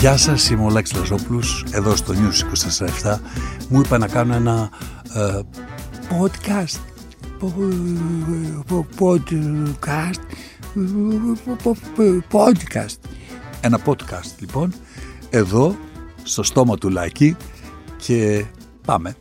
Γεια σας, είμαι ο Λάκης Λαζόπουλος, εδώ στο News 24-7. Μου είπα να κάνω ένα ε, podcast. Podcast. Podcast. Ένα podcast, λοιπόν, εδώ, στο στόμα του Λάκη και πάμε.